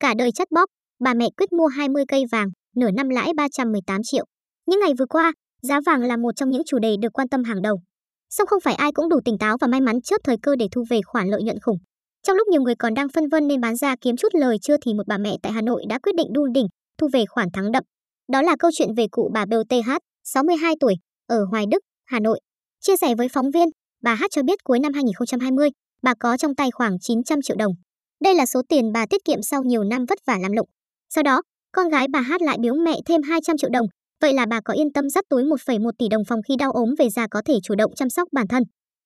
Cả đời chắt bóp, bà mẹ quyết mua 20 cây vàng, nửa năm lãi 318 triệu. Những ngày vừa qua, giá vàng là một trong những chủ đề được quan tâm hàng đầu. Song không phải ai cũng đủ tỉnh táo và may mắn chớp thời cơ để thu về khoản lợi nhuận khủng. Trong lúc nhiều người còn đang phân vân nên bán ra kiếm chút lời chưa thì một bà mẹ tại Hà Nội đã quyết định đun đỉnh, thu về khoản thắng đậm. Đó là câu chuyện về cụ bà BTH, 62 tuổi, ở Hoài Đức, Hà Nội. Chia sẻ với phóng viên, bà Hát cho biết cuối năm 2020, bà có trong tay khoảng 900 triệu đồng. Đây là số tiền bà tiết kiệm sau nhiều năm vất vả làm lụng. Sau đó, con gái bà Hát lại biếu mẹ thêm 200 triệu đồng, vậy là bà có yên tâm dắt túi 1,1 tỷ đồng phòng khi đau ốm về già có thể chủ động chăm sóc bản thân.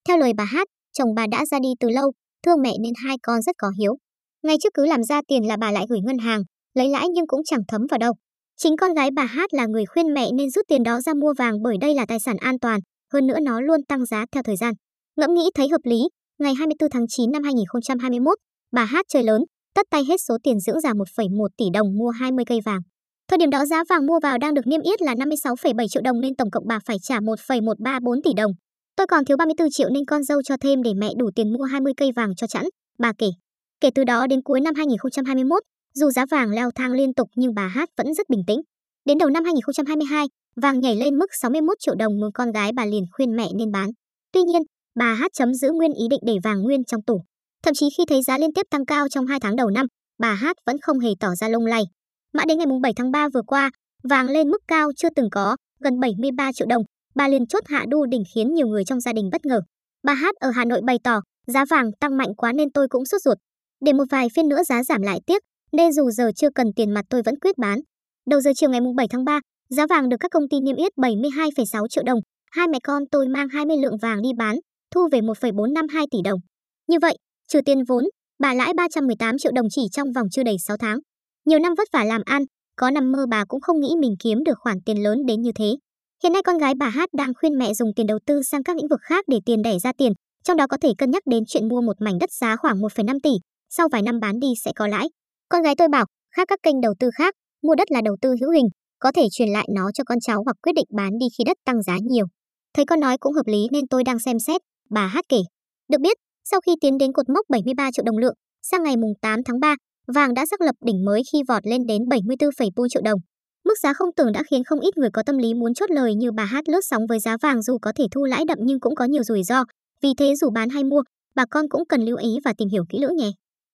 Theo lời bà Hát, chồng bà đã ra đi từ lâu, thương mẹ nên hai con rất có hiếu. Ngay trước cứ làm ra tiền là bà lại gửi ngân hàng, lấy lãi nhưng cũng chẳng thấm vào đâu. Chính con gái bà Hát là người khuyên mẹ nên rút tiền đó ra mua vàng bởi đây là tài sản an toàn, hơn nữa nó luôn tăng giá theo thời gian. Ngẫm nghĩ thấy hợp lý, ngày 24 tháng 9 năm 2021, bà Hát chơi lớn, tất tay hết số tiền dưỡng già 1,1 tỷ đồng mua 20 cây vàng. Thời điểm đó giá vàng mua vào đang được niêm yết là 56,7 triệu đồng nên tổng cộng bà phải trả 1,134 tỷ đồng. Tôi còn thiếu 34 triệu nên con dâu cho thêm để mẹ đủ tiền mua 20 cây vàng cho chẵn, bà kể. Kể từ đó đến cuối năm 2021, dù giá vàng leo thang liên tục nhưng bà Hát vẫn rất bình tĩnh. Đến đầu năm 2022, vàng nhảy lên mức 61 triệu đồng nên con gái bà liền khuyên mẹ nên bán. Tuy nhiên, bà Hát chấm giữ nguyên ý định để vàng nguyên trong tủ. Thậm chí khi thấy giá liên tiếp tăng cao trong 2 tháng đầu năm, bà Hát vẫn không hề tỏ ra lung lay. Mãi đến ngày 7 tháng 3 vừa qua, vàng lên mức cao chưa từng có, gần 73 triệu đồng, bà liền chốt hạ đu đỉnh khiến nhiều người trong gia đình bất ngờ. Bà Hát ở Hà Nội bày tỏ, giá vàng tăng mạnh quá nên tôi cũng sốt ruột. Để một vài phiên nữa giá giảm lại tiếc, nên dù giờ chưa cần tiền mặt tôi vẫn quyết bán. Đầu giờ chiều ngày 7 tháng 3, giá vàng được các công ty niêm yết 72,6 triệu đồng. Hai mẹ con tôi mang 20 lượng vàng đi bán, thu về 1,452 tỷ đồng. Như vậy, trừ tiền vốn, bà lãi 318 triệu đồng chỉ trong vòng chưa đầy 6 tháng. Nhiều năm vất vả làm ăn, có nằm mơ bà cũng không nghĩ mình kiếm được khoản tiền lớn đến như thế. Hiện nay con gái bà Hát đang khuyên mẹ dùng tiền đầu tư sang các lĩnh vực khác để tiền đẻ ra tiền, trong đó có thể cân nhắc đến chuyện mua một mảnh đất giá khoảng 1,5 tỷ, sau vài năm bán đi sẽ có lãi. Con gái tôi bảo, khác các kênh đầu tư khác, mua đất là đầu tư hữu hình, có thể truyền lại nó cho con cháu hoặc quyết định bán đi khi đất tăng giá nhiều. Thấy con nói cũng hợp lý nên tôi đang xem xét, bà Hát kể. Được biết, sau khi tiến đến cột mốc 73 triệu đồng lượng, sang ngày mùng 8 tháng 3, vàng đã xác lập đỉnh mới khi vọt lên đến 74,4 triệu đồng. Mức giá không tưởng đã khiến không ít người có tâm lý muốn chốt lời như bà Hát lướt sóng với giá vàng dù có thể thu lãi đậm nhưng cũng có nhiều rủi ro. Vì thế dù bán hay mua, bà con cũng cần lưu ý và tìm hiểu kỹ lưỡng nhé.